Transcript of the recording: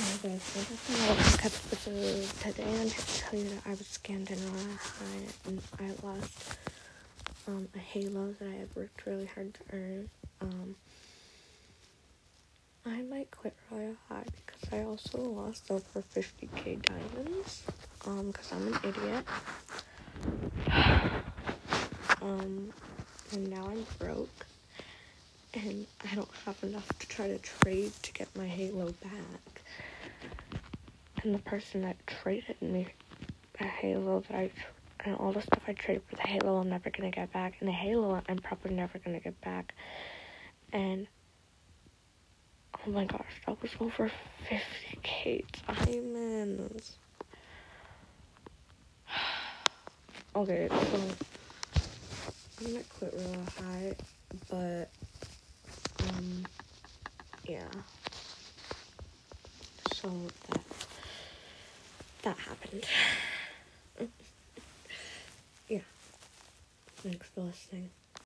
Hey guys, so that's another episode. Today I'm here to tell you that I was scammed in High and I lost um, a halo that I had worked really hard to earn. Um, I might quit Royal High because I also lost over 50k diamonds um, because I'm an idiot. um, and now I'm broke and I don't have enough to try to trade to get my halo back and the person that traded me a Halo that I and all the stuff I traded for the Halo I'm never gonna get back, and the Halo I'm probably never gonna get back. And oh my gosh, that was over 50k diamonds. okay, so I'm gonna quit Royal High, but um, yeah. So that that happened. yeah. Thanks for listening.